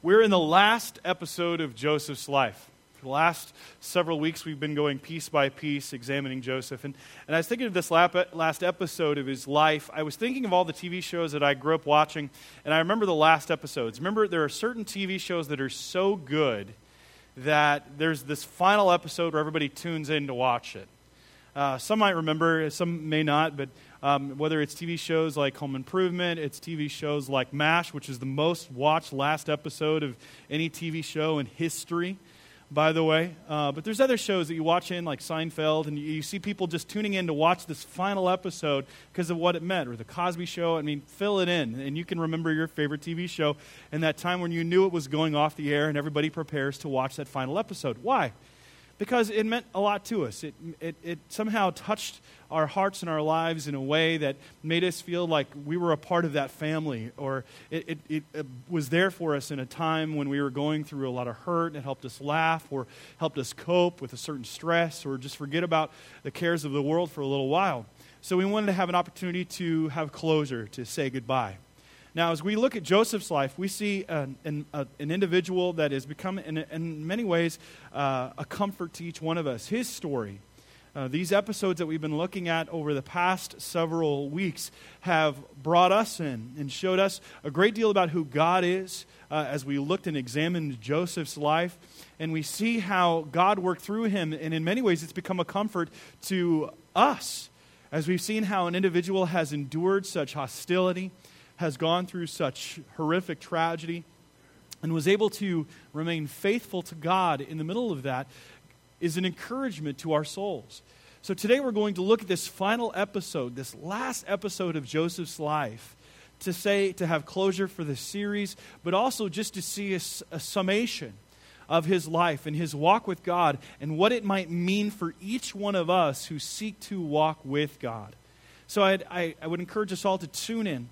We're in the last episode of Joseph's life. For the last several weeks, we've been going piece by piece, examining Joseph. And, and I was thinking of this last episode of his life. I was thinking of all the TV shows that I grew up watching, and I remember the last episodes. Remember, there are certain TV shows that are so good that there's this final episode where everybody tunes in to watch it. Uh, some might remember, some may not, but um, whether it's TV shows like Home Improvement, it's TV shows like MASH, which is the most watched last episode of any TV show in history, by the way. Uh, but there's other shows that you watch in, like Seinfeld, and you, you see people just tuning in to watch this final episode because of what it meant, or The Cosby Show. I mean, fill it in, and you can remember your favorite TV show and that time when you knew it was going off the air and everybody prepares to watch that final episode. Why? Because it meant a lot to us. It, it, it somehow touched our hearts and our lives in a way that made us feel like we were a part of that family, or it, it, it, uh, was there for us in a time when we were going through a lot of hurt. And it helped us laugh, or helped us cope with a certain stress, or just forget about the cares of the world for a little while. So we wanted to have an opportunity to have closure, to say goodbye. Now, as we look at Joseph's life, we see an, an, an individual that has become, in, in many ways, uh, a comfort to each one of us. His story, uh, these episodes that we've been looking at over the past several weeks, have brought us in and showed us a great deal about who God is uh, as we looked and examined Joseph's life. And we see how God worked through him, and in many ways, it's become a comfort to us as we've seen how an individual has endured such hostility has gone through such horrific tragedy and was able to remain faithful to God in the middle of that is an encouragement to our souls. So today we're going to look at this final episode, this last episode of Joseph's life, to say, to have closure for the series, but also just to see a, a summation of his life and his walk with God and what it might mean for each one of us who seek to walk with God. So I, I would encourage us all to tune in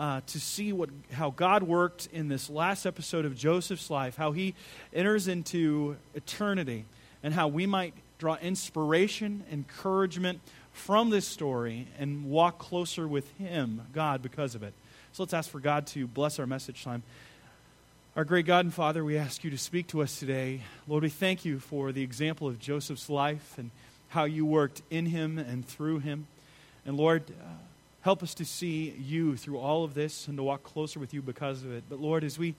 uh, to see what, how God worked in this last episode of Joseph's life, how he enters into eternity, and how we might draw inspiration, encouragement from this story and walk closer with him, God, because of it. So let's ask for God to bless our message time. Our great God and Father, we ask you to speak to us today. Lord, we thank you for the example of Joseph's life and how you worked in him and through him. And Lord, uh, Help us to see you through all of this and to walk closer with you because of it. But Lord, as we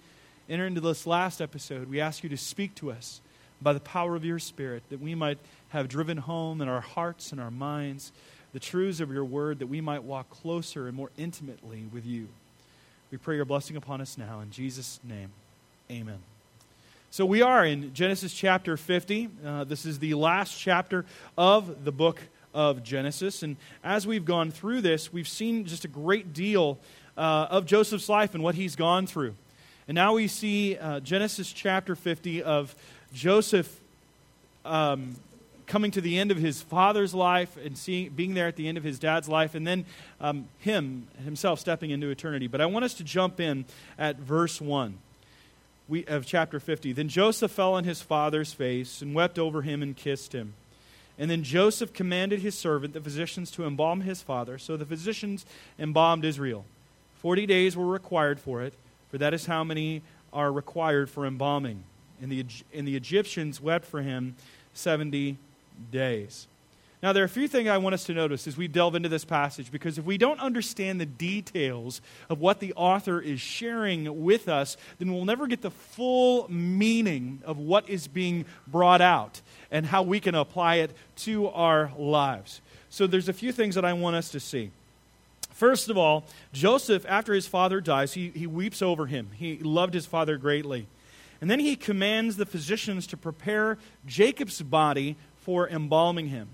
enter into this last episode, we ask you to speak to us by the power of your Spirit, that we might have driven home in our hearts and our minds the truths of your word, that we might walk closer and more intimately with you. We pray your blessing upon us now. In Jesus' name, amen. So we are in Genesis chapter 50. Uh, this is the last chapter of the book of Genesis. And as we've gone through this, we've seen just a great deal uh, of Joseph's life and what he's gone through. And now we see uh, Genesis chapter 50 of Joseph um, coming to the end of his father's life and seeing, being there at the end of his dad's life, and then um, him himself stepping into eternity. But I want us to jump in at verse 1 we, of chapter 50. Then Joseph fell on his father's face and wept over him and kissed him. And then Joseph commanded his servant, the physicians, to embalm his father. So the physicians embalmed Israel. Forty days were required for it, for that is how many are required for embalming. And the, and the Egyptians wept for him 70 days. Now, there are a few things I want us to notice as we delve into this passage, because if we don't understand the details of what the author is sharing with us, then we'll never get the full meaning of what is being brought out and how we can apply it to our lives. So, there's a few things that I want us to see. First of all, Joseph, after his father dies, he, he weeps over him. He loved his father greatly. And then he commands the physicians to prepare Jacob's body for embalming him.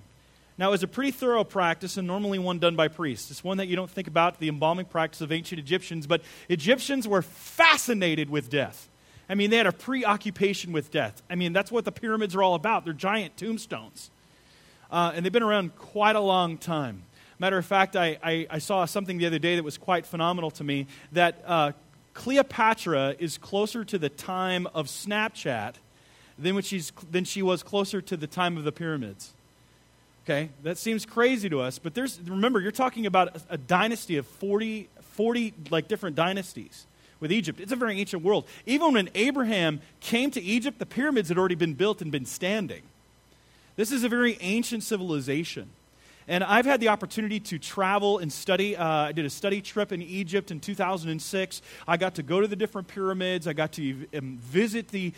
Now, it's a pretty thorough practice and normally one done by priests. It's one that you don't think about, the embalming practice of ancient Egyptians, but Egyptians were fascinated with death. I mean, they had a preoccupation with death. I mean, that's what the pyramids are all about. They're giant tombstones. Uh, and they've been around quite a long time. Matter of fact, I, I, I, saw something the other day that was quite phenomenal to me that uh, Cleopatra is closer to the time of Snapchat than, when she's, than she was closer to the time of the pyramids. Okay, that seems crazy to us, but there's remember you're talking about a, a dynasty of 40, 40 like different dynasties with Egypt. It's a very ancient world. Even when Abraham came to Egypt, the pyramids had already been built and been standing. This is a very ancient civilization. And I've had the opportunity to travel and study. Uh, I did a study trip in Egypt in 2006. I got to go to the different pyramids. I got to um, visit the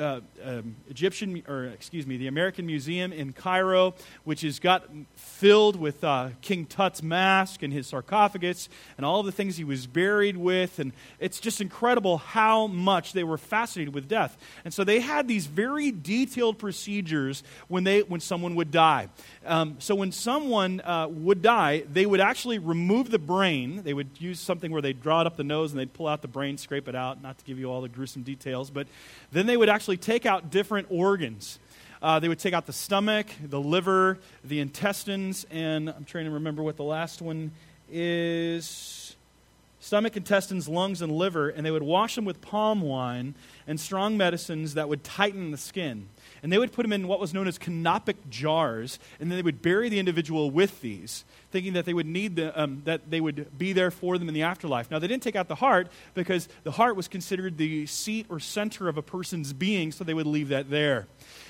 uh, um, Egyptian, or excuse me, the American Museum in Cairo, which has got filled with uh, King Tut's mask and his sarcophagus and all the things he was buried with. And it's just incredible how much they were fascinated with death. And so they had these very detailed procedures when, they, when someone would die. Um, so when someone uh, would die, they would actually remove the brain. They would use something where they'd draw it up the nose and they'd pull out the brain, scrape it out, not to give you all the gruesome details, but then they would actually take out different organs. Uh, they would take out the stomach, the liver, the intestines, and I'm trying to remember what the last one is stomach, intestines, lungs, and liver, and they would wash them with palm wine and strong medicines that would tighten the skin and they would put them in what was known as canopic jars, and then they would bury the individual with these, thinking that they would need the, um, that they would be there for them in the afterlife. Now they didn't take out the heart because the heart was considered the seat or center of a person's being, so they would leave that there.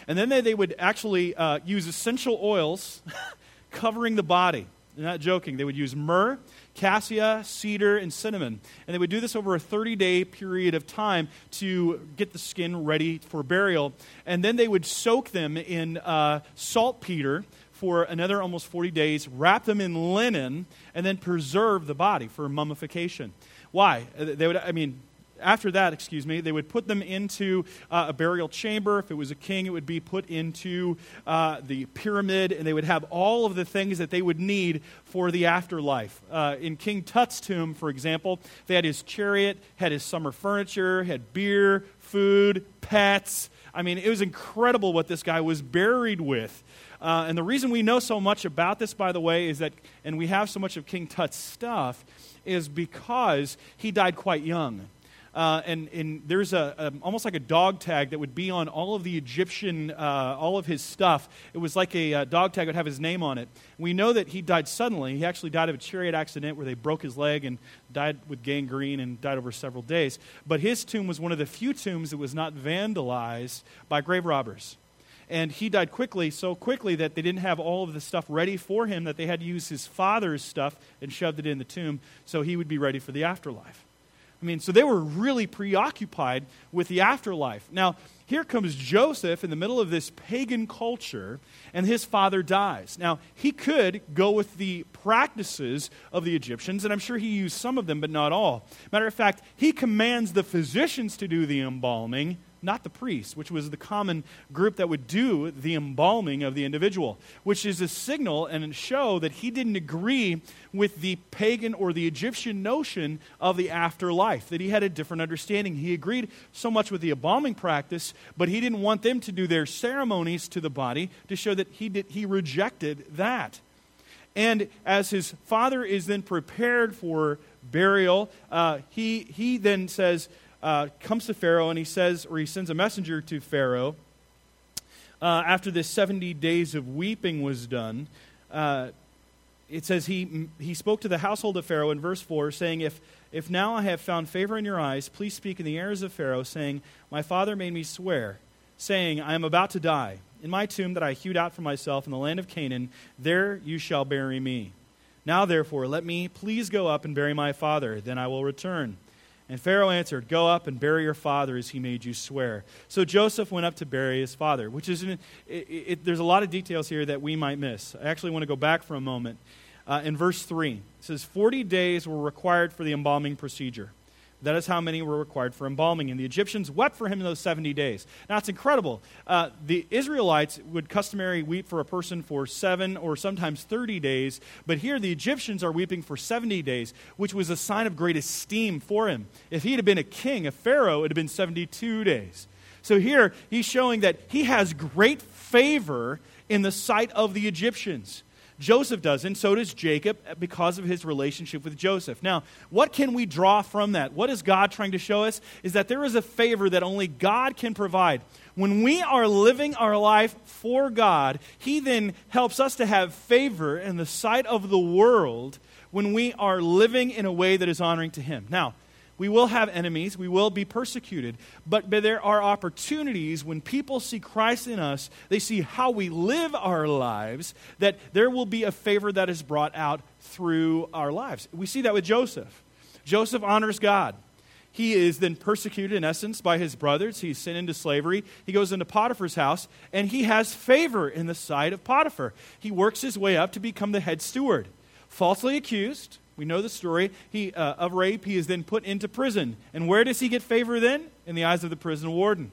And then they, they would actually uh, use essential oils covering the body. I'm not joking. They would use myrrh cassia, cedar, and cinnamon. And they would do this over a 30 day period of time to get the skin ready for burial. And then they would soak them in uh, saltpeter for another almost 40 days, wrap them in linen, and then preserve the body for mummification. Why? Uh, they would, I mean, after that, excuse me, they would put them into uh, a burial chamber. If it was a king, it would be put into uh, the pyramid, and they would have all of the things that they would need for the afterlife. Uh, in King Tut's tomb, for example, they had his chariot, had his summer furniture, had beer, food, pets. I mean, it was incredible what this guy was buried with. Uh, and the reason we know so much about this, by the way, is that, and we have so much of King Tut's stuff, is because he died quite young. Uh, and, and, there's a, a, almost like a dog tag that would be on all of the Egyptian, uh, all of his stuff. It was like a, a uh, dog tag that would have his name on it. We know that he died suddenly. He actually died of a chariot accident where they broke his leg and died with gangrene and died over several days. But his tomb was one of the few tombs that was not vandalized by grave robbers. And he died quickly, so quickly that they didn't have all of the stuff ready for him, that they had to use his father's stuff and shoved it in the tomb so he would be ready for the afterlife. I mean, so they were really preoccupied with the afterlife. Now, here comes Joseph in the middle of this pagan culture, and his father dies. Now, he could go with the practices of the Egyptians, and I'm sure he used some of them, but not all. Matter of fact, he commands the physicians to do the embalming not the priest, which was the common group that would do the embalming of the individual, which is a signal and a show that he didn't agree with the pagan or the Egyptian notion of the afterlife, that he had a different understanding. He agreed so much with the embalming practice, but he didn't want them to do their ceremonies to the body to show that he, did, he rejected that. And as his father is then prepared for burial, uh, he, he then says, uh, comes to Pharaoh and he says, or he sends a messenger to Pharaoh uh, after this 70 days of weeping was done. Uh, it says he, he spoke to the household of Pharaoh in verse 4, saying, if, if now I have found favor in your eyes, please speak in the ears of Pharaoh, saying, My father made me swear, saying, I am about to die. In my tomb that I hewed out for myself in the land of Canaan, there you shall bury me. Now, therefore, let me please go up and bury my father, then I will return. And Pharaoh answered, Go up and bury your father as he made you swear. So Joseph went up to bury his father, which is, it, it, there's a lot of details here that we might miss. I actually want to go back for a moment. Uh, in verse 3, it says, 40 days were required for the embalming procedure. That is how many were required for embalming. And the Egyptians wept for him in those 70 days. Now, it's incredible. Uh, the Israelites would customary weep for a person for seven or sometimes 30 days, but here the Egyptians are weeping for 70 days, which was a sign of great esteem for him. If he had been a king, a pharaoh, it would have been 72 days. So here, he's showing that he has great favor in the sight of the Egyptians. Joseph does, and so does Jacob because of his relationship with Joseph. Now, what can we draw from that? What is God trying to show us? Is that there is a favor that only God can provide. When we are living our life for God, He then helps us to have favor in the sight of the world when we are living in a way that is honoring to Him. Now, We will have enemies. We will be persecuted. But, but there are opportunities when people see Christ in us, they see how we live our lives, that there will be a favor that is brought out through our lives. We see that with Joseph. Joseph honors God. He is then persecuted, in essence, by his brothers. He's sent into slavery. He goes into Potiphar's house, and he has favor in the sight of Potiphar. He works his way up to become the head steward. Falsely accused, we know the story he, uh, of rape. He is then put into prison. And where does he get favor then? In the eyes of the prison warden.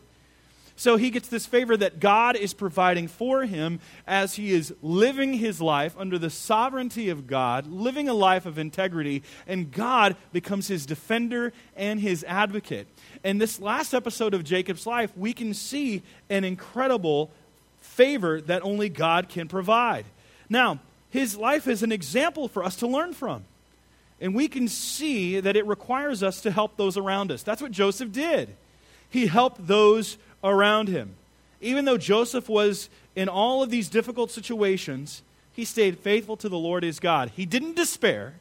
So he gets this favor that God is providing for him as he is living his life under the sovereignty of God, living a life of integrity, and God becomes his defender and his advocate. In this last episode of Jacob's life, we can see an incredible favor that only God can provide. Now, his life is an example for us to learn from. And we can see that it requires us to help those around us. That's what Joseph did. He helped those around him. Even though Joseph was in all of these difficult situations, he stayed faithful to the Lord his God. He didn't despair,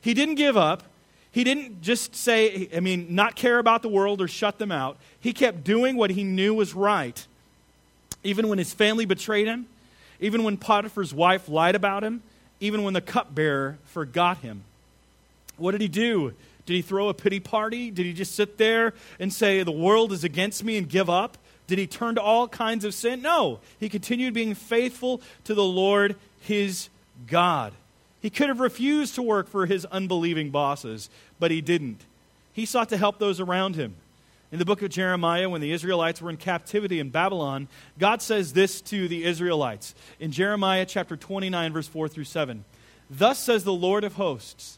he didn't give up. He didn't just say, I mean, not care about the world or shut them out. He kept doing what he knew was right. Even when his family betrayed him, even when Potiphar's wife lied about him, even when the cupbearer forgot him. What did he do? Did he throw a pity party? Did he just sit there and say, The world is against me and give up? Did he turn to all kinds of sin? No. He continued being faithful to the Lord his God. He could have refused to work for his unbelieving bosses, but he didn't. He sought to help those around him. In the book of Jeremiah, when the Israelites were in captivity in Babylon, God says this to the Israelites in Jeremiah chapter 29, verse 4 through 7. Thus says the Lord of hosts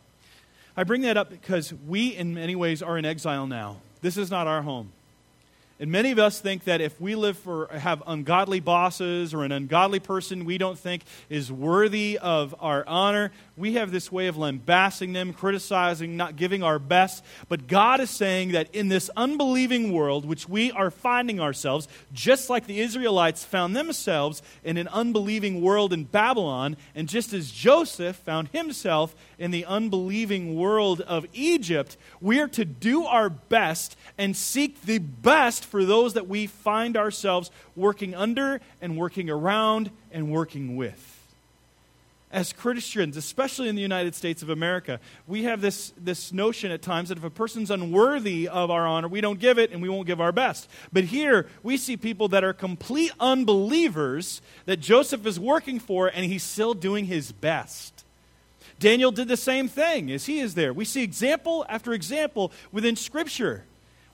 I bring that up because we, in many ways, are in exile now. This is not our home. And many of us think that if we live for have ungodly bosses or an ungodly person we don't think is worthy of our honor, we have this way of lambasting them, criticizing, not giving our best. But God is saying that in this unbelieving world, which we are finding ourselves, just like the Israelites found themselves in an unbelieving world in Babylon, and just as Joseph found himself in the unbelieving world of Egypt, we are to do our best and seek the best for those that we find ourselves working under and working around and working with as Christians, especially in the United States of America, we have this, this notion at times that if a person's unworthy of our honor, we don't give it and we won't give our best. But here, we see people that are complete unbelievers that Joseph is working for, and he's still doing his best. Daniel did the same thing as he is there. We see example after example within Scripture.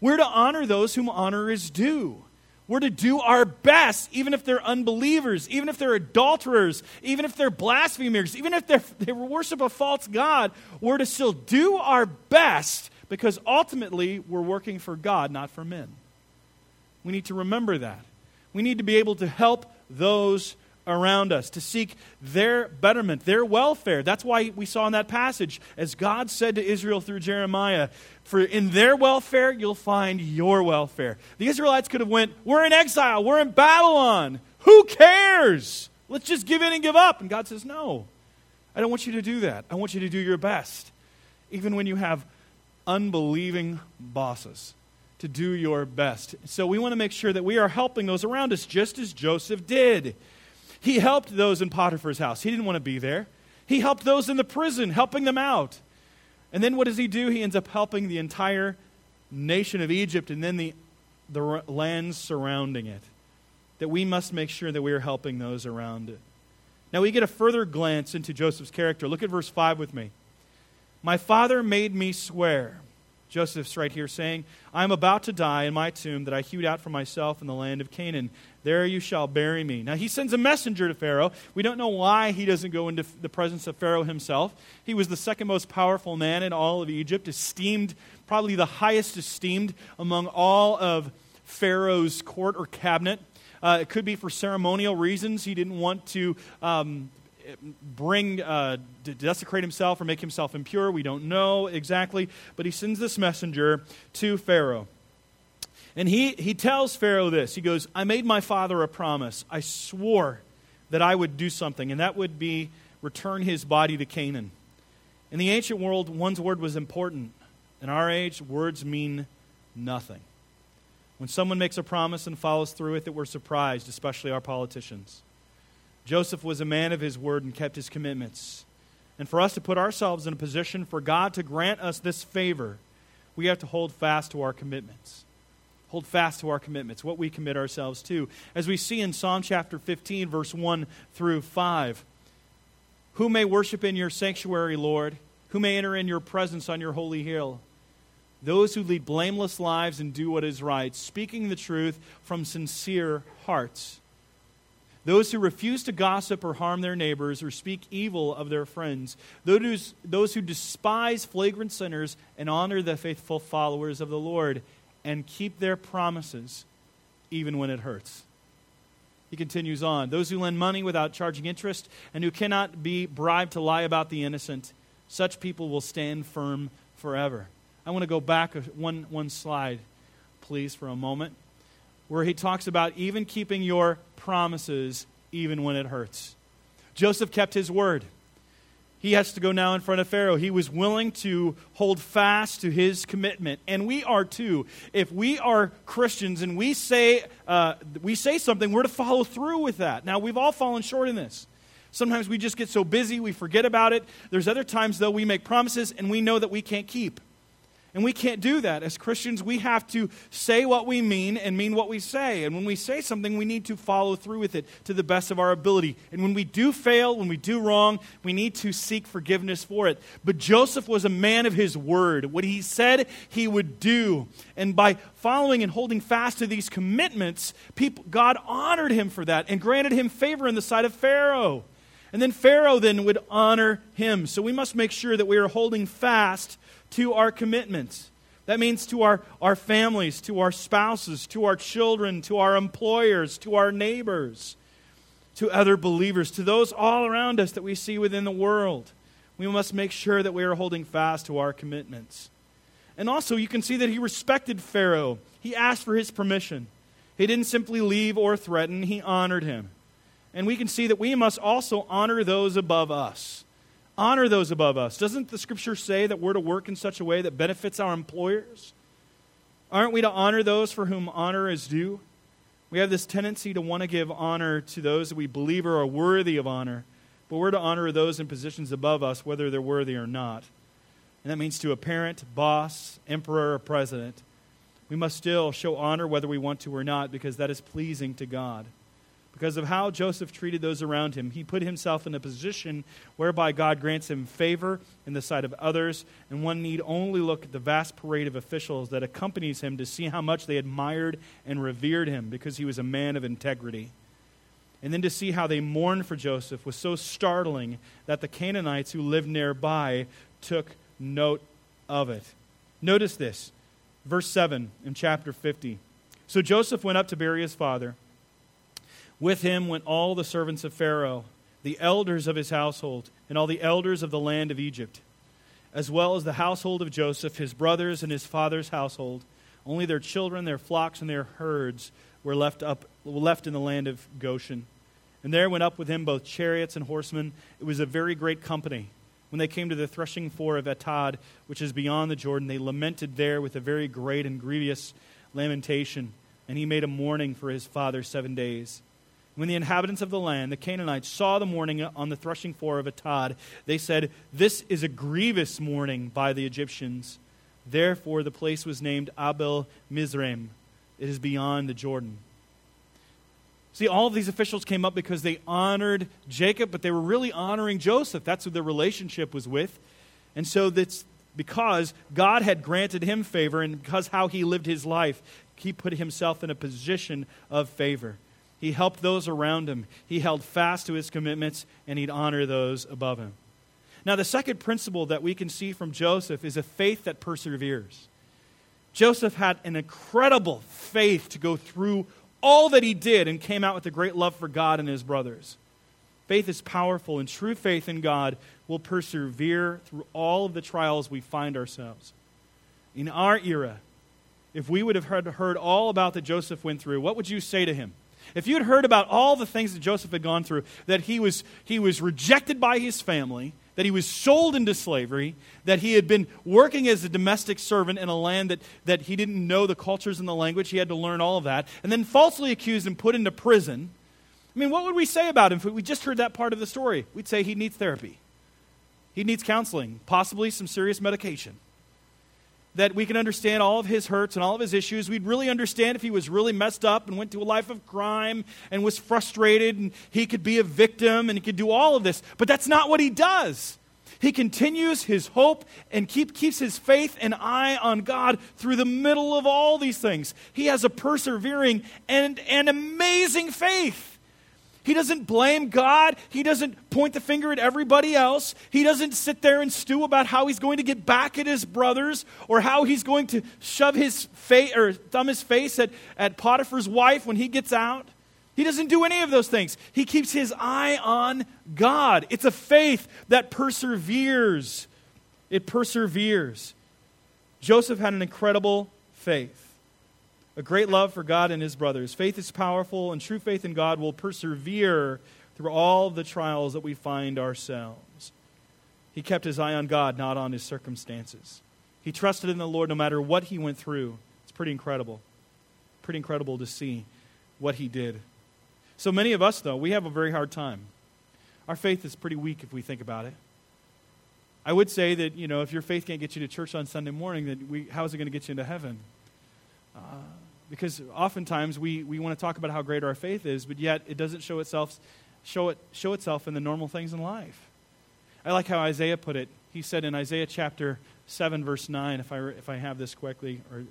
We're to honor those whom honor is due. We're to do our best, even if they're unbelievers, even if they're adulterers, even if they're blasphemers, even if they worship a false God. We're to still do our best because ultimately we're working for God, not for men. We need to remember that. We need to be able to help those around us, to seek their betterment, their welfare. That's why we saw in that passage, as God said to Israel through Jeremiah, for in their welfare you'll find your welfare. The Israelites could have went, "We're in exile, we're in Babylon. Who cares? Let's just give in and give up." And God says, "No. I don't want you to do that. I want you to do your best, even when you have unbelieving bosses." To do your best. So, we want to make sure that we are helping those around us just as Joseph did. He helped those in Potiphar's house. He didn't want to be there. He helped those in the prison, helping them out. And then what does he do? He ends up helping the entire nation of Egypt and then the, the lands surrounding it. That we must make sure that we are helping those around it. Now we get a further glance into Joseph's character. Look at verse 5 with me. My father made me swear. Joseph's right here saying, I am about to die in my tomb that I hewed out for myself in the land of Canaan. There you shall bury me. Now, he sends a messenger to Pharaoh. We don't know why he doesn't go into the presence of Pharaoh himself. He was the second most powerful man in all of Egypt, esteemed, probably the highest esteemed among all of Pharaoh's court or cabinet. Uh, it could be for ceremonial reasons. He didn't want to um, bring, uh, desecrate himself or make himself impure. We don't know exactly. But he sends this messenger to Pharaoh. And he, he tells Pharaoh this He goes, I made my father a promise. I swore that I would do something, and that would be return his body to Canaan. In the ancient world, one's word was important. In our age, words mean nothing. When someone makes a promise and follows through with it, we're surprised, especially our politicians. Joseph was a man of his word and kept his commitments. And for us to put ourselves in a position for God to grant us this favor, we have to hold fast to our commitments. Hold fast to our commitments, what we commit ourselves to. As we see in Psalm chapter 15, verse 1 through 5 Who may worship in your sanctuary, Lord? Who may enter in your presence on your holy hill? Those who lead blameless lives and do what is right, speaking the truth from sincere hearts. Those who refuse to gossip or harm their neighbors or speak evil of their friends. Those, those who despise flagrant sinners and honor the faithful followers of the Lord and keep their promises even when it hurts. He continues on Those who lend money without charging interest and who cannot be bribed to lie about the innocent, such people will stand firm forever. I want to go back one, one slide, please, for a moment, where he talks about even keeping your promises even when it hurts. Joseph kept his word. He has to go now in front of Pharaoh. He was willing to hold fast to his commitment, and we are too. If we are Christians and we say uh, we say something, we're to follow through with that. Now we've all fallen short in this. Sometimes we just get so busy we forget about it. There's other times though we make promises and we know that we can't keep. And we can't do that. As Christians, we have to say what we mean and mean what we say. And when we say something, we need to follow through with it to the best of our ability. And when we do fail, when we do wrong, we need to seek forgiveness for it. But Joseph was a man of his word. What he said, he would do. And by following and holding fast to these commitments, people, God honored him for that and granted him favor in the sight of Pharaoh. And then Pharaoh then would honor him. So we must make sure that we are holding fast to our commitments. That means to our, our families, to our spouses, to our children, to our employers, to our neighbors, to other believers, to those all around us that we see within the world. We must make sure that we are holding fast to our commitments. And also, you can see that he respected Pharaoh. He asked for his permission. He didn't simply leave or threaten, he honored him. And we can see that we must also honor those above us honor those above us. Doesn't the scripture say that we're to work in such a way that benefits our employers? Aren't we to honor those for whom honor is due? We have this tendency to want to give honor to those that we believe are worthy of honor, but we're to honor those in positions above us, whether they're worthy or not. And that means to a parent, boss, emperor, or president. We must still show honor whether we want to or not, because that is pleasing to God because of how Joseph treated those around him. He put himself in a position whereby God grants him favor in the sight of others, and one need only look at the vast parade of officials that accompanies him to see how much they admired and revered him because he was a man of integrity. And then to see how they mourned for Joseph was so startling that the Canaanites who lived nearby took note of it. Notice this, verse 7 in chapter 50. So Joseph went up to bury his father. With him went all the servants of Pharaoh, the elders of his household, and all the elders of the land of Egypt, as well as the household of Joseph, his brothers, and his father's household. Only their children, their flocks, and their herds were left, up, left in the land of Goshen. And there went up with him both chariots and horsemen. It was a very great company. When they came to the threshing floor of Atad, which is beyond the Jordan, they lamented there with a very great and grievous lamentation. And he made a mourning for his father seven days. When the inhabitants of the land, the Canaanites, saw the mourning on the threshing floor of Atad, they said, This is a grievous mourning by the Egyptians. Therefore, the place was named Abel Mizraim. It is beyond the Jordan. See, all of these officials came up because they honored Jacob, but they were really honoring Joseph. That's who their relationship was with. And so that's because God had granted him favor and because how he lived his life, he put himself in a position of favor. He helped those around him. He held fast to his commitments, and he'd honor those above him. Now, the second principle that we can see from Joseph is a faith that perseveres. Joseph had an incredible faith to go through all that he did and came out with a great love for God and his brothers. Faith is powerful, and true faith in God will persevere through all of the trials we find ourselves. In our era, if we would have heard, all about that Joseph went through, what would you say to him? If you had heard about all the things that Joseph had gone through, that he was, he was rejected by his family, that he was sold into slavery, that he had been working as a domestic servant in a land that, that he didn't know the cultures and the language, he had to learn all of that, and then falsely accused and put into prison, I mean, what would we say about him if we just heard that part of the story? We'd say he needs therapy, he needs counseling, possibly some serious medication. That we can understand all of his hurts and all of his issues. We'd really understand if he was really messed up and went to a life of crime and was frustrated and he could be a victim and he could do all of this. But that's not what he does. He continues his hope and keep, keeps his faith and eye on God through the middle of all these things. He has a persevering and an amazing faith. He doesn't blame God. He doesn't point the finger at everybody else. He doesn't sit there and stew about how he's going to get back at his brothers or how he's going to shove his face or thumb his face at, at Potiphar's wife when he gets out. He doesn't do any of those things. He keeps his eye on God. It's a faith that perseveres. It perseveres. Joseph had an incredible faith a great love for God and his brothers. Faith is powerful, and true faith in God will persevere through all the trials that we find ourselves. He kept his eye on God, not on his circumstances. He trusted in the Lord no matter what he went through. It's pretty incredible. Pretty incredible to see what he did. So many of us, though, we have a very hard time. Our faith is pretty weak if we think about it. I would say that, you know, if your faith can't get you to church on Sunday morning, then we, how is it going to get you into heaven? Uh, because oftentimes we, we want to talk about how great our faith is, but yet it doesn't show itself, show, it, show itself in the normal things in life. I like how Isaiah put it. He said in Isaiah chapter 7, verse 9, if I, if I have this correctly, or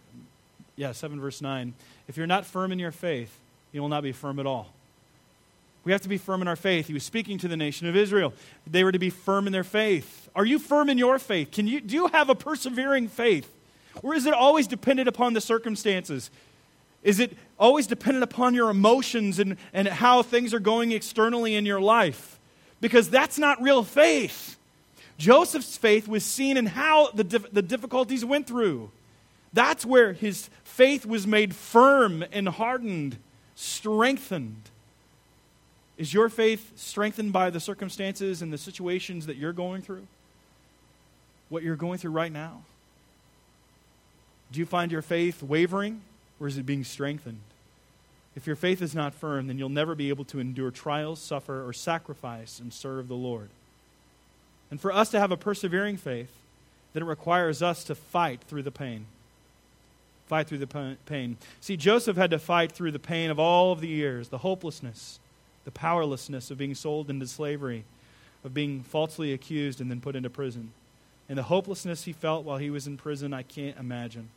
yeah, 7, verse 9, if you're not firm in your faith, you will not be firm at all. We have to be firm in our faith. He was speaking to the nation of Israel. They were to be firm in their faith. Are you firm in your faith? Can you, do you have a persevering faith? Or is it always dependent upon the circumstances? Is it always dependent upon your emotions and, and how things are going externally in your life? Because that's not real faith. Joseph's faith was seen in how the, the difficulties went through. That's where his faith was made firm and hardened, strengthened. Is your faith strengthened by the circumstances and the situations that you're going through? What you're going through right now? Do you find your faith wavering? Or is it being strengthened? If your faith is not firm, then you'll never be able to endure trials, suffer, or sacrifice and serve the Lord. And for us to have a persevering faith, then it requires us to fight through the pain. Fight through the pain. See, Joseph had to fight through the pain of all of the years, the hopelessness, the powerlessness of being sold into slavery, of being falsely accused and then put into prison. And the hopelessness he felt while he was in prison, I can't imagine.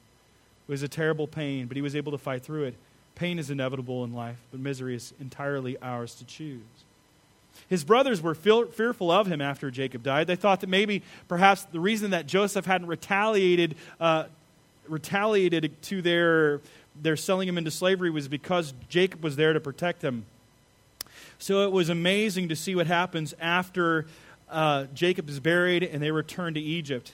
It was a terrible pain, but he was able to fight through it. Pain is inevitable in life, but misery is entirely ours to choose. His brothers were fearful of him after Jacob died. They thought that maybe, perhaps, the reason that Joseph hadn't retaliated, uh, retaliated to their, their selling him into slavery was because Jacob was there to protect him. So it was amazing to see what happens after uh, Jacob is buried and they return to Egypt.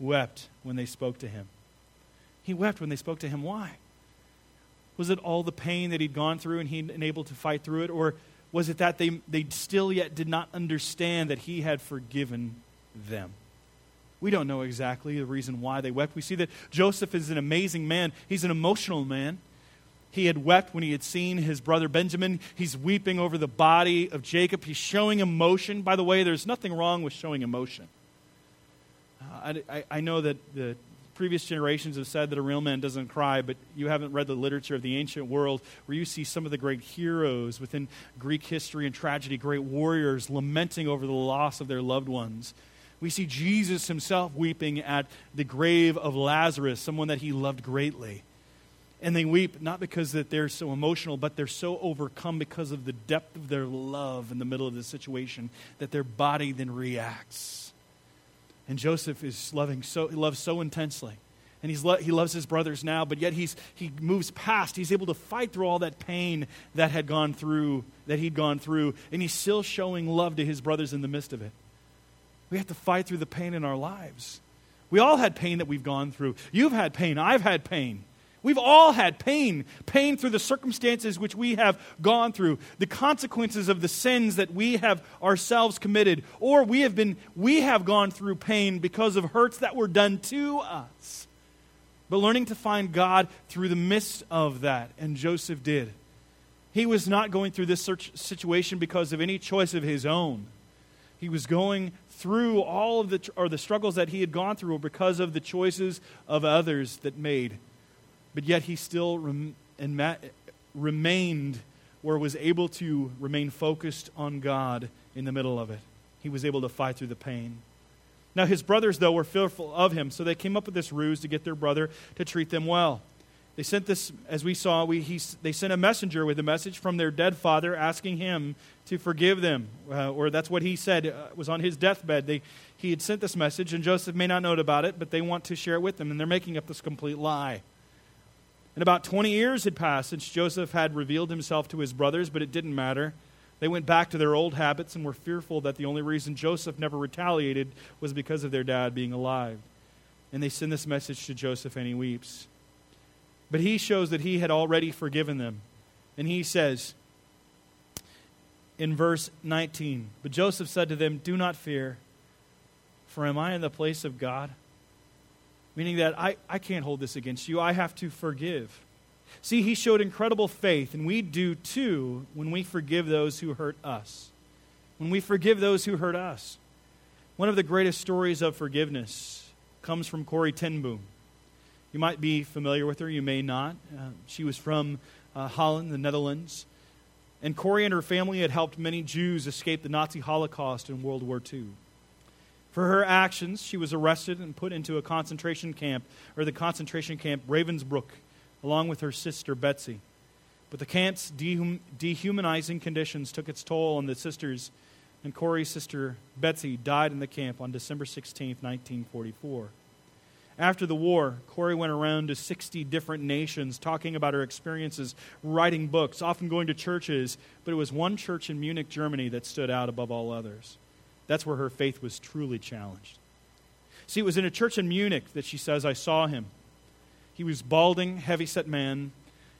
wept when they spoke to him. He wept when they spoke to him. Why? Was it all the pain that he'd gone through and he'd been able to fight through it? Or was it that they, they still yet did not understand that he had forgiven them? We don't know exactly the reason why they wept. We see that Joseph is an amazing man, he's an emotional man. He had wept when he had seen his brother Benjamin. He's weeping over the body of Jacob. He's showing emotion. By the way, there's nothing wrong with showing emotion. Uh, I, I, know that the previous generations have said that a real man doesn't cry, but you haven't read the literature of the ancient world where you see some of the great heroes within Greek history and tragedy, great warriors lamenting over the loss of their loved ones. We see Jesus himself weeping at the grave of Lazarus, someone that he loved greatly. And they weep not because that they're so emotional, but they're so overcome because of the depth of their love in the middle of the situation that their body then reacts. And Joseph is loving so he loves so intensely. And he's lo- he loves his brothers now, but yet he's, he moves past. He's able to fight through all that pain that had gone through, that he'd gone through, and he's still showing love to his brothers in the midst of it. We have to fight through the pain in our lives. We all had pain that we've gone through. You've had pain. I've had pain. We've all had pain, pain through the circumstances which we have gone through, the consequences of the sins that we have ourselves committed, or we have been we have gone through pain because of hurts that were done to us. But learning to find God through the midst of that, and Joseph did. He was not going through this situation because of any choice of his own. He was going through all of the or the struggles that he had gone through because of the choices of others that made but yet he still rem- ma- remained or was able to remain focused on God in the middle of it. He was able to fight through the pain. Now, his brothers, though, were fearful of him, so they came up with this ruse to get their brother to treat them well. They sent this, as we saw, we, he, they sent a messenger with a message from their dead father asking him to forgive them. Uh, or that's what he said uh, was on his deathbed. They, he had sent this message, and Joseph may not know about it, but they want to share it with them, and they're making up this complete lie. And about 20 years had passed since Joseph had revealed himself to his brothers, but it didn't matter. They went back to their old habits and were fearful that the only reason Joseph never retaliated was because of their dad being alive. And they send this message to Joseph, and he weeps. But he shows that he had already forgiven them. And he says in verse 19 But Joseph said to them, Do not fear, for am I in the place of God? Meaning that I, I can't hold this against you. I have to forgive. See, he showed incredible faith, and we do too when we forgive those who hurt us. When we forgive those who hurt us. One of the greatest stories of forgiveness comes from Corrie ten Boom. You might be familiar with her, you may not. Uh, she was from uh, Holland, the Netherlands. And Corrie and her family had helped many Jews escape the Nazi Holocaust in World War II. For her actions, she was arrested and put into a concentration camp, or the concentration camp Ravensbrück, along with her sister Betsie. But the camp's dehum- dehumanizing conditions took its toll on the sisters, and Corrie's sister Betsie died in the camp on December 16, 1944. After the war, Corrie went around to 60 different nations talking about her experiences, writing books, often going to churches, but it was one church in Munich, Germany that stood out above all others. That's where her faith was truly challenged. See, it was in a church in Munich that she says, I saw him. He was balding, heavy set man.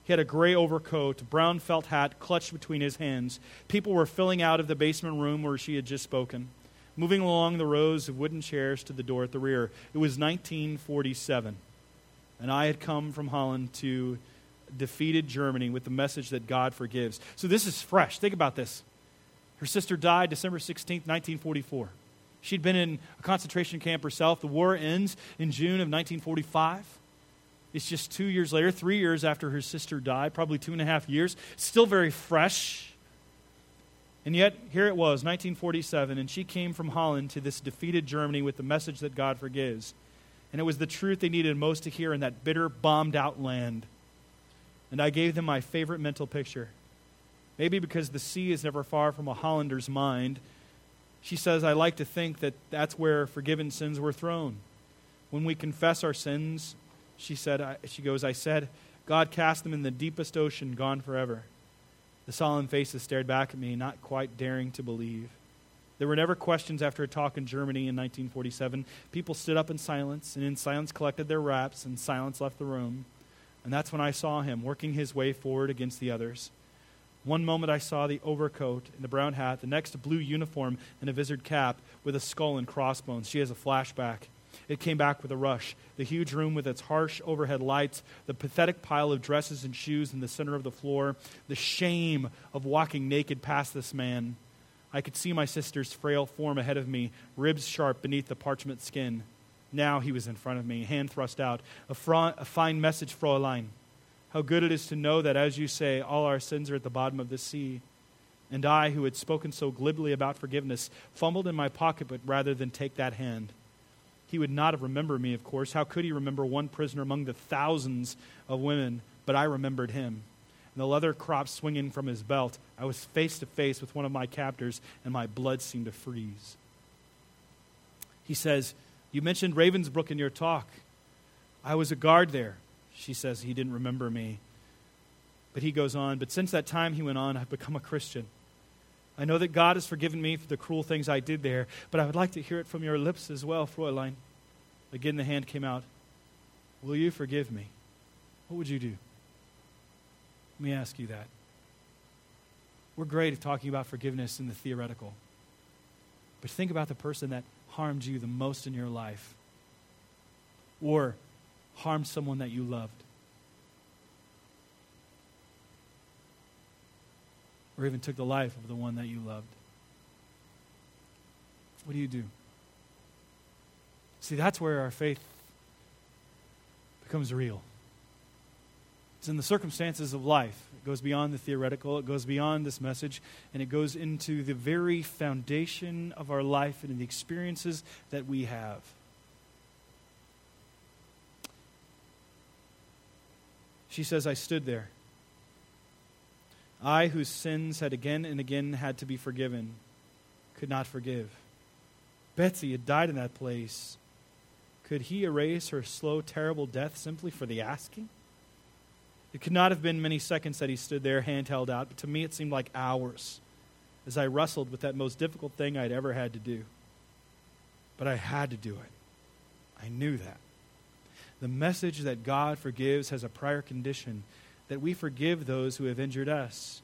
He had a gray overcoat, brown felt hat clutched between his hands. People were filling out of the basement room where she had just spoken, moving along the rows of wooden chairs to the door at the rear. It was 1947, and I had come from Holland to defeated Germany with the message that God forgives. So this is fresh. Think about this. Her sister died December 16, 1944. She'd been in a concentration camp herself. The war ends in June of 1945. It's just two years later, three years after her sister died, probably two and a half years. Still very fresh. And yet, here it was, 1947, and she came from Holland to this defeated Germany with the message that God forgives. And it was the truth they needed most to hear in that bitter, bombed out land. And I gave them my favorite mental picture Maybe because the sea is never far from a Hollander's mind. She says, I like to think that that's where forgiven sins were thrown. When we confess our sins, she said, I, she goes, I said, God cast them in the deepest ocean, gone forever. The solemn faces stared back at me, not quite daring to believe. There were never questions after a talk in Germany in 1947. People stood up in silence, and in silence collected their wraps, and silence left the room. And that's when I saw him working his way forward against the others. One moment I saw the overcoat and the brown hat, the next a blue uniform and a visored cap with a skull and crossbones. She has a flashback. It came back with a rush. The huge room with its harsh overhead lights, the pathetic pile of dresses and shoes in the center of the floor, the shame of walking naked past this man. I could see my sister's frail form ahead of me, ribs sharp beneath the parchment skin. Now he was in front of me, hand thrust out. A, fr- a fine message, Fräulein. How good it is to know that, as you say, all our sins are at the bottom of the sea. And I, who had spoken so glibly about forgiveness, fumbled in my pocket, but rather than take that hand. He would not have remembered me, of course. How could he remember one prisoner among the thousands of women? But I remembered him. And the leather crop swinging from his belt, I was face to face with one of my captors, and my blood seemed to freeze. He says, You mentioned Ravensbrück in your talk. I was a guard there. She says he didn't remember me. But he goes on, But since that time, he went on, I've become a Christian. I know that God has forgiven me for the cruel things I did there, but I would like to hear it from your lips as well, Fräulein. Again, the hand came out. Will you forgive me? What would you do? Let me ask you that. We're great at talking about forgiveness in the theoretical. But think about the person that harmed you the most in your life or harmed someone that you loved. or even took the life of the one that you loved? What do you do? See, that's where our faith becomes real. It's in the circumstances of life. It goes beyond the theoretical, it goes beyond this message, and it goes into the very foundation of our life and the experiences that we have. She says, I stood there I, whose sins had again and again had to be forgiven, could not forgive. Betsie had died in that place. Could he erase her slow, terrible death simply for the asking? It could not have been many seconds that he stood there, hand held out, but to me it seemed like hours as I wrestled with that most difficult thing I'd ever had to do. But I had to do it. I knew that. The message that God forgives has a prior condition that we forgive those who have injured us.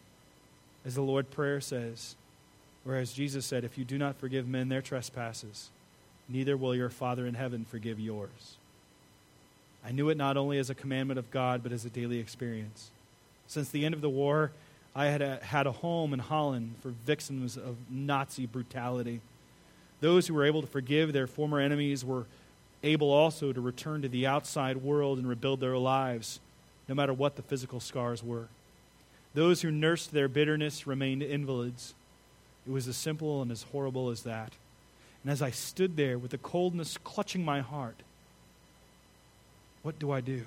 As the Lord prayer says, whereas Jesus said, if you do not forgive men their trespasses, neither will your Father in heaven forgive yours. I knew it not only as a commandment of God, but as a daily experience. Since the end of the war, I had a, had a home in Holland for victims of Nazi brutality. Those who were able to forgive their former enemies were able also to return to the outside world and rebuild their lives no matter what the physical scars were. Those who nursed their bitterness remained invalids. It was as simple and as horrible as that. And as I stood there with the coldness clutching my heart, what do I do?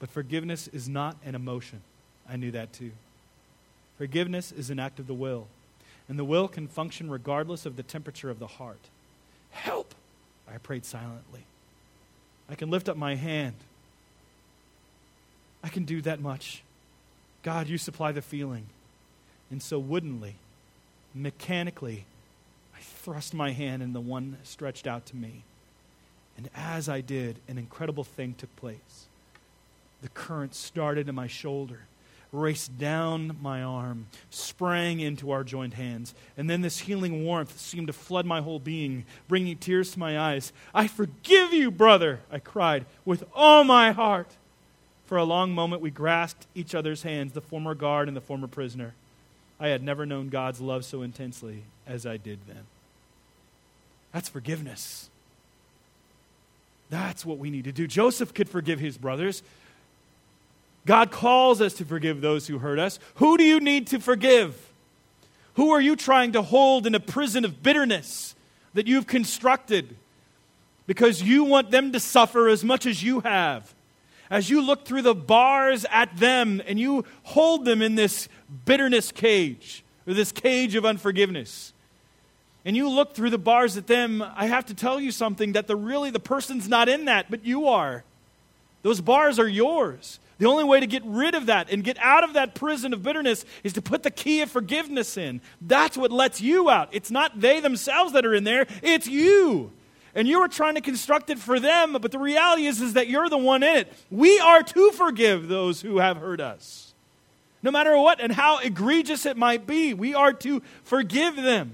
But forgiveness is not an emotion. I knew that too. Forgiveness is an act of the will, and the will can function regardless of the temperature of the heart. Help! I prayed silently. I can lift up my hand I can do that much. God, you supply the feeling. And so, woodenly, mechanically, I thrust my hand in the one stretched out to me. And as I did, an incredible thing took place. The current started in my shoulder, raced down my arm, sprang into our joined hands. And then this healing warmth seemed to flood my whole being, bringing tears to my eyes. I forgive you, brother, I cried with all my heart. For a long moment, we grasped each other's hands, the former guard and the former prisoner. I had never known God's love so intensely as I did then. That's forgiveness. That's what we need to do. Joseph could forgive his brothers. God calls us to forgive those who hurt us. Who do you need to forgive? Who are you trying to hold in a prison of bitterness that you've constructed because you want them to suffer as much as you have? as you look through the bars at them and you hold them in this bitterness cage, or this cage of unforgiveness, and you look through the bars at them, I have to tell you something that the really the person's not in that, but you are. Those bars are yours. The only way to get rid of that and get out of that prison of bitterness is to put the key of forgiveness in. That's what lets you out. It's not they themselves that are in there, it's you and you are trying to construct it for them, but the reality is, is that you're the one in it. We are to forgive those who have hurt us. No matter what and how egregious it might be, we are to forgive them.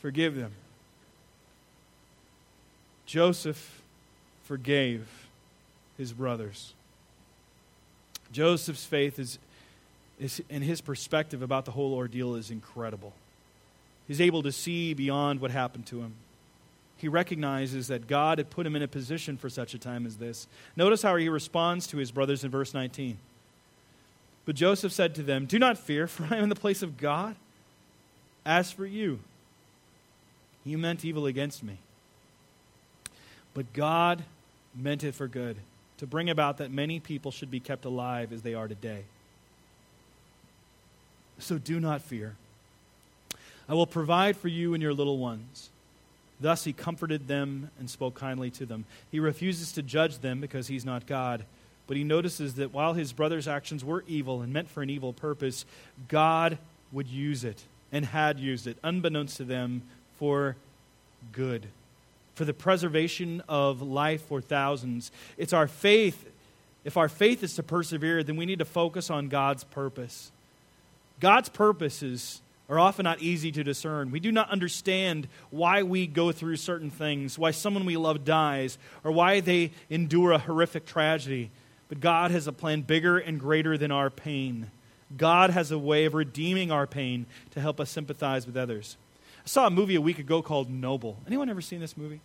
Forgive them. Joseph forgave his brothers. Joseph's faith is, is and his perspective about the whole ordeal is incredible. He's able to see beyond what happened to him. he recognizes that God had put him in a position for such a time as this. Notice how he responds to his brothers in verse 19. But Joseph said to them, Do not fear, for I am in the place of God. As for you, you meant evil against me. But God meant it for good, to bring about that many people should be kept alive as they are today. So do not fear. I will provide for you and your little ones. Thus he comforted them and spoke kindly to them. He refuses to judge them because he's not God, but he notices that while his brother's actions were evil and meant for an evil purpose, God would use it and had used it, unbeknownst to them, for good, for the preservation of life for thousands. It's our faith. If our faith is to persevere, then we need to focus on God's purpose. God's purposes are often not easy to discern. We do not understand why we go through certain things, why someone we love dies, or why they endure a horrific tragedy. But God has a plan bigger and greater than our pain. God has a way of redeeming our pain to help us sympathize with others. I saw a movie a week ago called Noble. Anyone ever seen this movie?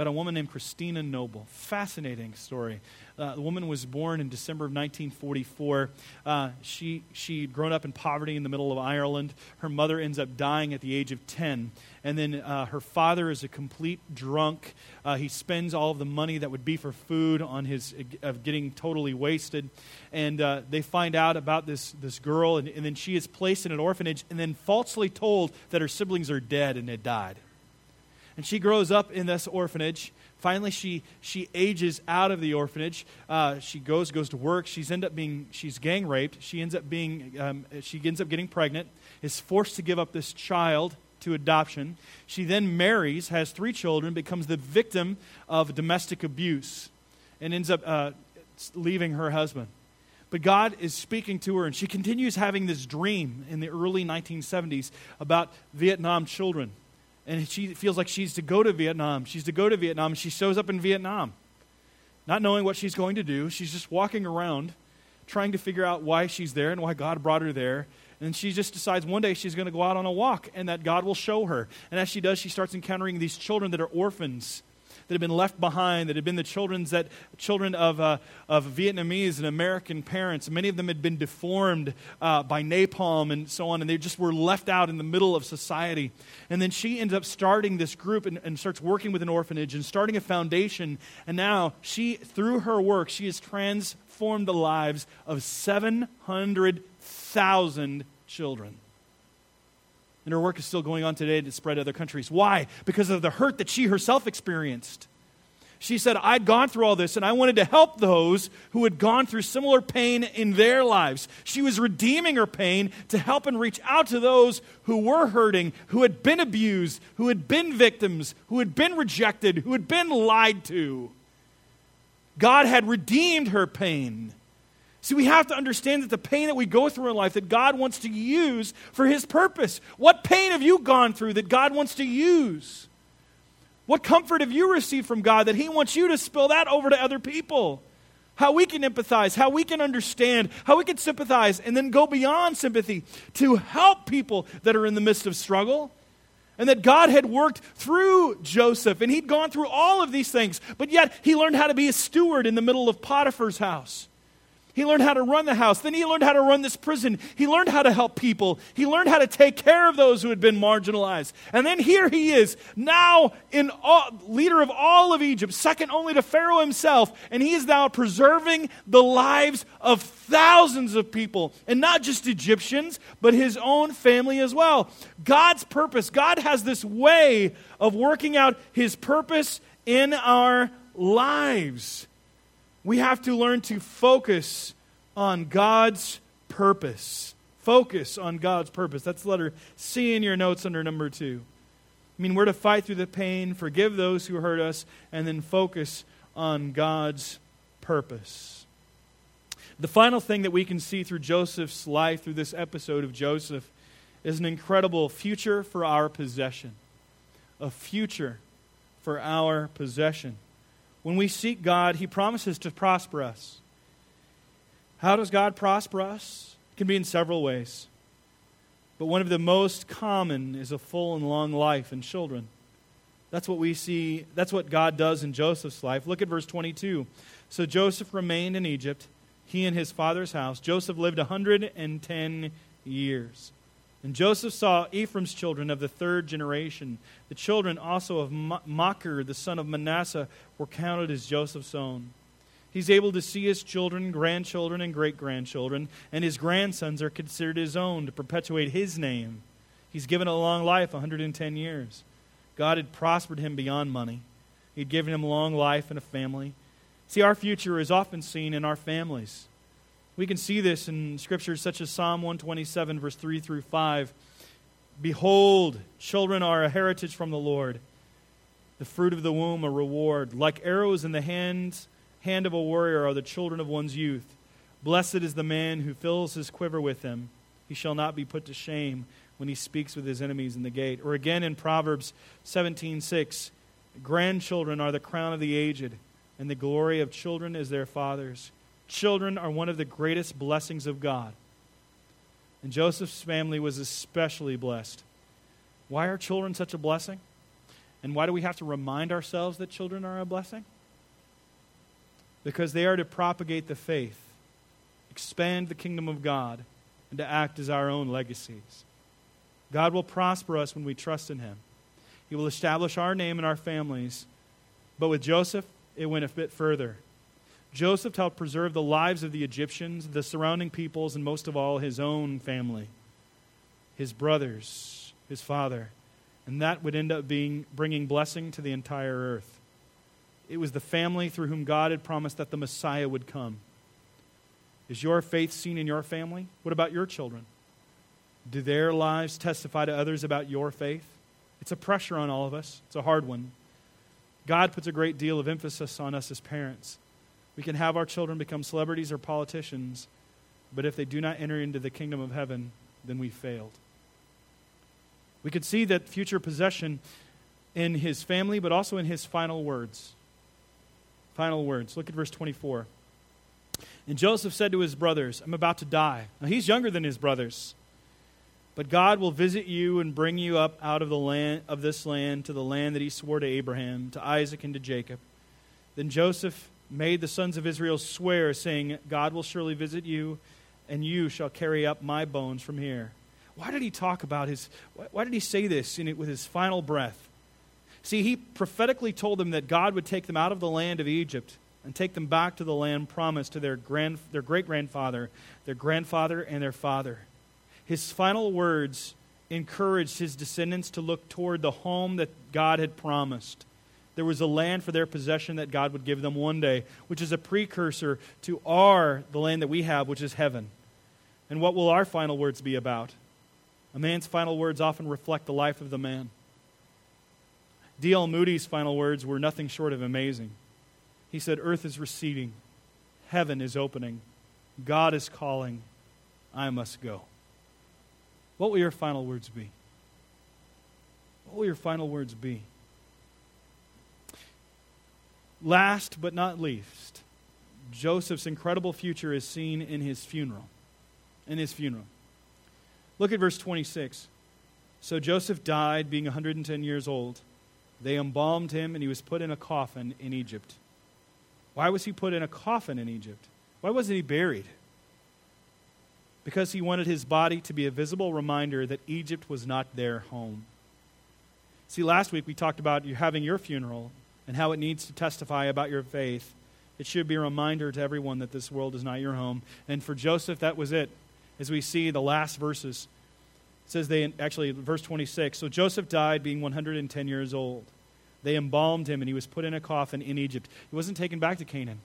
About a woman named Christina Noble. Fascinating story. Uh, the woman was born in December of 1944. Uh, she, she'd grown up in poverty in the middle of Ireland. Her mother ends up dying at the age of 10. And then uh, her father is a complete drunk. Uh, he spends all of the money that would be for food on his of getting totally wasted. And uh, they find out about this, this girl, and, and then she is placed in an orphanage and then falsely told that her siblings are dead and had died. And she grows up in this orphanage Finally, she, she ages out of the orphanage. Uh, she goes goes to work. She's end up being she's gang raped. She ends up being um, she ends up getting pregnant. Is forced to give up this child to adoption. She then marries, has three children, becomes the victim of domestic abuse, and ends up uh, leaving her husband. But God is speaking to her, and she continues having this dream in the early 1970s about Vietnam children and she feels like she's to go to Vietnam. She's to go to Vietnam. She shows up in Vietnam, not knowing what she's going to do. She's just walking around trying to figure out why she's there and why God brought her there. And she just decides one day she's going to go out on a walk and that God will show her. And as she does, she starts encountering these children that are orphans that had been left behind, that had been the children's that, children of, uh, of Vietnamese and American parents. Many of them had been deformed uh, by napalm and so on, and they just were left out in the middle of society. And then she ends up starting this group and, and starts working with an orphanage and starting a foundation. And now she, through her work, she has transformed the lives of 700,000 children. And her work is still going on today to spread to other countries. Why? Because of the hurt that she herself experienced. She said, I'd gone through all this and I wanted to help those who had gone through similar pain in their lives. She was redeeming her pain to help and reach out to those who were hurting, who had been abused, who had been victims, who had been rejected, who had been lied to. God had redeemed her pain. See, we have to understand that the pain that we go through in life that God wants to use for His purpose. What pain have you gone through that God wants to use? What comfort have you received from God that He wants you to spill that over to other people? How we can empathize, how we can understand, how we can sympathize, and then go beyond sympathy to help people that are in the midst of struggle. And that God had worked through Joseph, and he'd gone through all of these things, but yet he learned how to be a steward in the middle of Potiphar's house. He learned how to run the house. Then he learned how to run this prison. He learned how to help people. He learned how to take care of those who had been marginalized. And then here he is, now in all, leader of all of Egypt, second only to Pharaoh himself, and he is now preserving the lives of thousands of people, and not just Egyptians, but his own family as well. God's purpose, God has this way of working out his purpose in our lives we have to learn to focus on God's purpose. Focus on God's purpose. That's letter C in your notes under number two. I mean, we're to fight through the pain, forgive those who hurt us, and then focus on God's purpose. The final thing that we can see through Joseph's life, through this episode of Joseph, is an incredible future for our possession. A future for our possession. When we seek God, He promises to prosper us. How does God prosper us? It can be in several ways. But one of the most common is a full and long life in children. That's what we see, that's what God does in Joseph's life. Look at verse 22. So Joseph remained in Egypt, he and his father's house. Joseph lived a 110 years. And Joseph saw Ephraim's children of the third generation. The children also of Machir, the son of Manasseh, were counted as Joseph's own. He's able to see his children, grandchildren, and great grandchildren, and his grandsons are considered his own to perpetuate his name. He's given a long life, 110 years. God had prospered him beyond money, He'd given him long life and a family. See, our future is often seen in our families. We can see this in scriptures such as Psalm 127, verse 3 through 5. Behold, children are a heritage from the Lord, the fruit of the womb a reward. Like arrows in the hand, hand of a warrior are the children of one's youth. Blessed is the man who fills his quiver with them. He shall not be put to shame when he speaks with his enemies in the gate. Or again in Proverbs 17:6, grandchildren are the crown of the aged, and the glory of children is their fathers. Children are one of the greatest blessings of God. And Joseph's family was especially blessed. Why are children such a blessing? And why do we have to remind ourselves that children are a blessing? Because they are to propagate the faith, expand the kingdom of God, and to act as our own legacies. God will prosper us when we trust in Him. He will establish our name and our families. But with Joseph, it went a bit further. Joseph helped preserve the lives of the Egyptians, the surrounding peoples, and most of all, his own family, his brothers, his father. And that would end up being bringing blessing to the entire earth. It was the family through whom God had promised that the Messiah would come. Is your faith seen in your family? What about your children? Do their lives testify to others about your faith? It's a pressure on all of us, it's a hard one. God puts a great deal of emphasis on us as parents. We can have our children become celebrities or politicians, but if they do not enter into the kingdom of heaven, then we failed. We could see that future possession in his family, but also in his final words. Final words. Look at verse 24. And Joseph said to his brothers, I'm about to die. Now he's younger than his brothers. But God will visit you and bring you up out of the land of this land to the land that he swore to Abraham, to Isaac, and to Jacob. Then Joseph made the sons of Israel swear, saying, God will surely visit you, and you shall carry up my bones from here. Why did he talk about his, why did he say this in it with his final breath? See, he prophetically told them that God would take them out of the land of Egypt and take them back to the land promised to their, grand, their great grandfather, their grandfather, and their father. His final words encouraged his descendants to look toward the home that God had promised. There was a land for their possession that God would give them one day, which is a precursor to our, the land that we have, which is heaven. And what will our final words be about? A man's final words often reflect the life of the man. D.L. Moody's final words were nothing short of amazing. He said, Earth is receding, heaven is opening, God is calling, I must go. What will your final words be? What will your final words be? Last but not least, Joseph's incredible future is seen in his funeral. In his funeral. Look at verse 26. So Joseph died, being 110 years old. They embalmed him, and he was put in a coffin in Egypt. Why was he put in a coffin in Egypt? Why wasn't he buried? Because he wanted his body to be a visible reminder that Egypt was not their home. See, last week we talked about you having your funeral and how it needs to testify about your faith. It should be a reminder to everyone that this world is not your home. And for Joseph, that was it as we see the last verses. It says they, actually, verse 26. So Joseph died being 110 years old. They embalmed him, and he was put in a coffin in Egypt. He wasn't taken back to Canaan,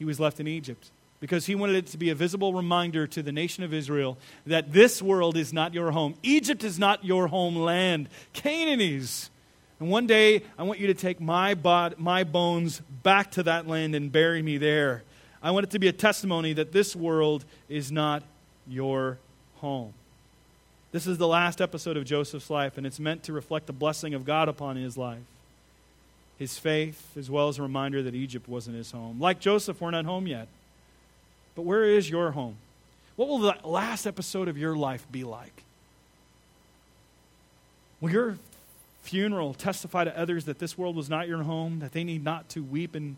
he was left in Egypt because he wanted it to be a visible reminder to the nation of Israel that this world is not your home. Egypt is not your homeland. Canaan is. And one day, I want you to take my, bod- my bones back to that land and bury me there. I want it to be a testimony that this world is not your home. This is the last episode of Joseph's life, and it's meant to reflect the blessing of God upon his life. His faith, as well as a reminder that Egypt wasn't his home. Like Joseph, we're not home yet. But where is your home? What will the last episode of your life be like? Will your funeral testify to others that this world was not your home, that they need not to weep in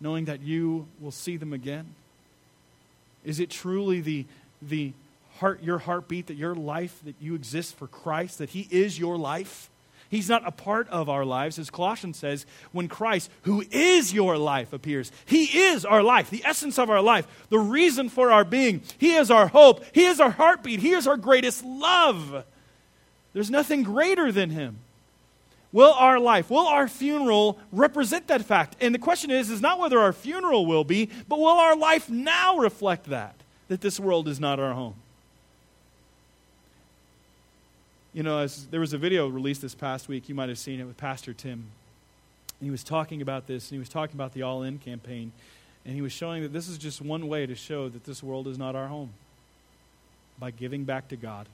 knowing that you will see them again? Is it truly the, the heart, your heartbeat, that your life, that you exist for Christ, that He is your life? He's not a part of our lives. As Colossians says, when Christ, who is your life, appears, He is our life, the essence of our life, the reason for our being. He is our hope. He is our heartbeat. He is our greatest love. There's nothing greater than Him. Will our life, will our funeral represent that fact? And the question is, is not whether our funeral will be, but will our life now reflect that, that this world is not our home? You know, as there was a video released this past week, you might have seen it with Pastor Tim. And he was talking about this, and he was talking about the All In campaign. And he was showing that this is just one way to show that this world is not our home by giving back to God,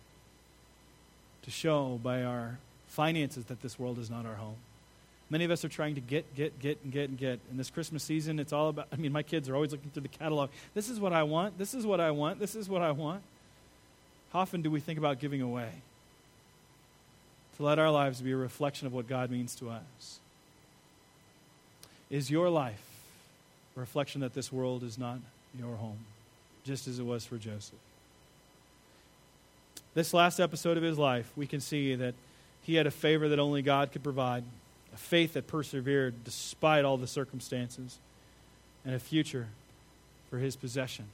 to show by our finances that this world is not our home. Many of us are trying to get, get, get, and get, and get. In this Christmas season, it's all about, I mean, my kids are always looking through the catalog. This is what I want. This is what I want. This is what I want. How often do we think about giving away? to let our lives be a reflection of what God means to us. Is your life a reflection that this world is not your home, just as it was for Joseph? This last episode of his life, we can see that he had a favor that only God could provide, a faith that persevered despite all the circumstances, and a future for his possession.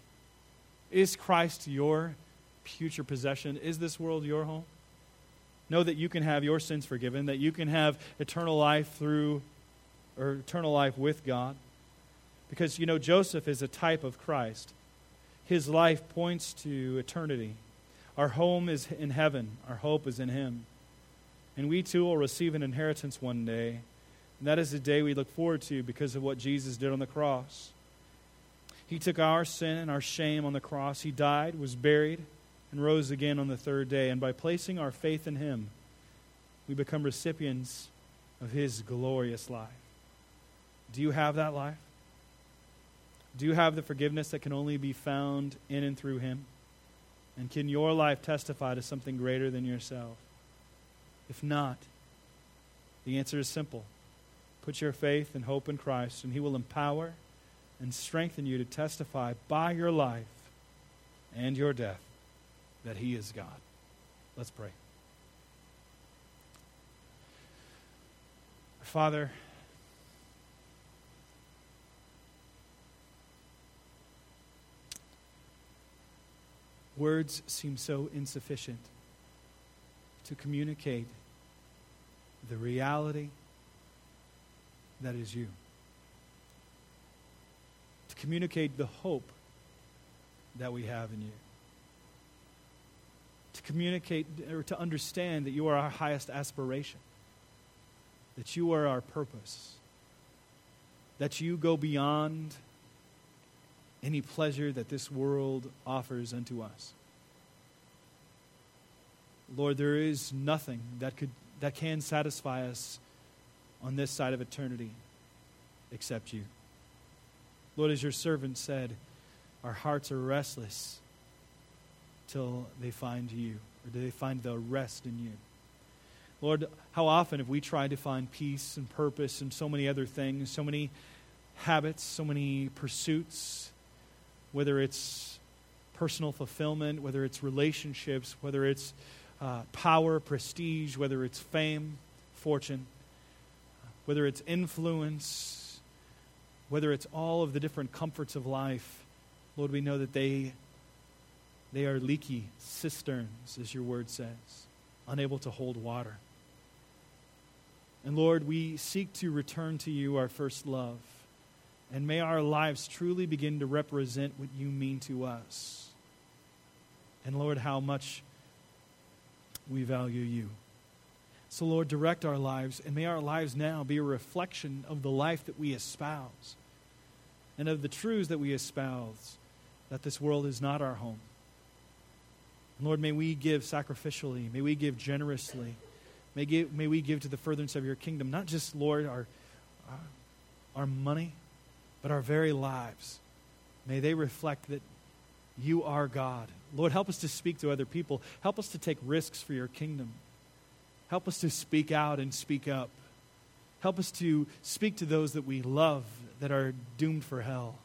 Is Christ your future possession? Is this world your home? Know that you can have your sins forgiven, that you can have eternal life through, or eternal life with God. Because, you know, Joseph is a type of Christ. His life points to eternity. Our home is in heaven, our hope is in Him. And we too will receive an inheritance one day. And that is the day we look forward to because of what Jesus did on the cross. He took our sin and our shame on the cross. He died, was buried, and rose again on the third day. And by placing our faith in him, we become recipients of his glorious life. Do you have that life? Do you have the forgiveness that can only be found in and through him? And can your life testify to something greater than yourself? If not, the answer is simple. Put your faith and hope in Christ, and he will empower and strengthen you to testify by your life and your death that He is God. Let's pray. Father, words seem so insufficient to communicate the reality that is you, to communicate the hope that we have in you. To communicate or to understand that you are our highest aspiration, that you are our purpose, that you go beyond any pleasure that this world offers unto us. Lord, there is nothing that could that can satisfy us on this side of eternity except you. Lord, as your servant said, our hearts are restless till they find you, or do they find the rest in you? Lord, how often have we tried to find peace and purpose and so many other things, so many habits, so many pursuits, whether it's personal fulfillment, whether it's relationships, whether it's uh, power, prestige, whether it's fame, fortune, whether it's influence, whether it's all of the different comforts of life, Lord, we know that they they are leaky cisterns, as your word says, unable to hold water. And Lord, we seek to return to you our first love. And may our lives truly begin to represent what you mean to us. And Lord, how much we value you. So, Lord, direct our lives, and may our lives now be a reflection of the life that we espouse and of the truths that we espouse that this world is not our home Lord, may we give sacrificially. May we give generously. May, give, may we give to the furtherance of your kingdom, not just, Lord, our, our, our money, but our very lives. May they reflect that you are God. Lord, help us to speak to other people. Help us to take risks for your kingdom. Help us to speak out and speak up. Help us to speak to those that we love that are doomed for hell.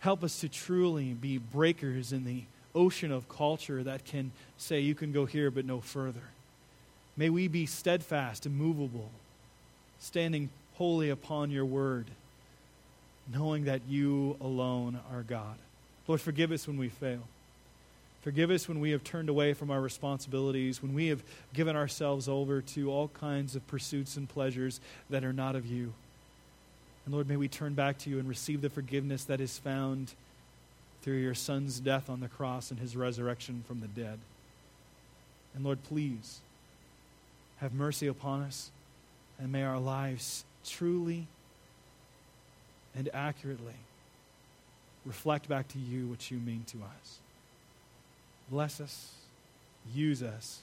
Help us to truly be breakers in the ocean of culture that can say, you can go here but no further. May we be steadfast, immovable, standing wholly upon your word, knowing that you alone are God. Lord, forgive us when we fail. Forgive us when we have turned away from our responsibilities, when we have given ourselves over to all kinds of pursuits and pleasures that are not of you. And Lord, may we turn back to you and receive the forgiveness that is found through your Son's death on the cross and his resurrection from the dead. And Lord, please have mercy upon us, and may our lives truly and accurately reflect back to you what you mean to us. Bless us, use us,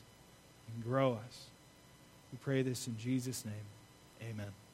and grow us. We pray this in Jesus' name. Amen.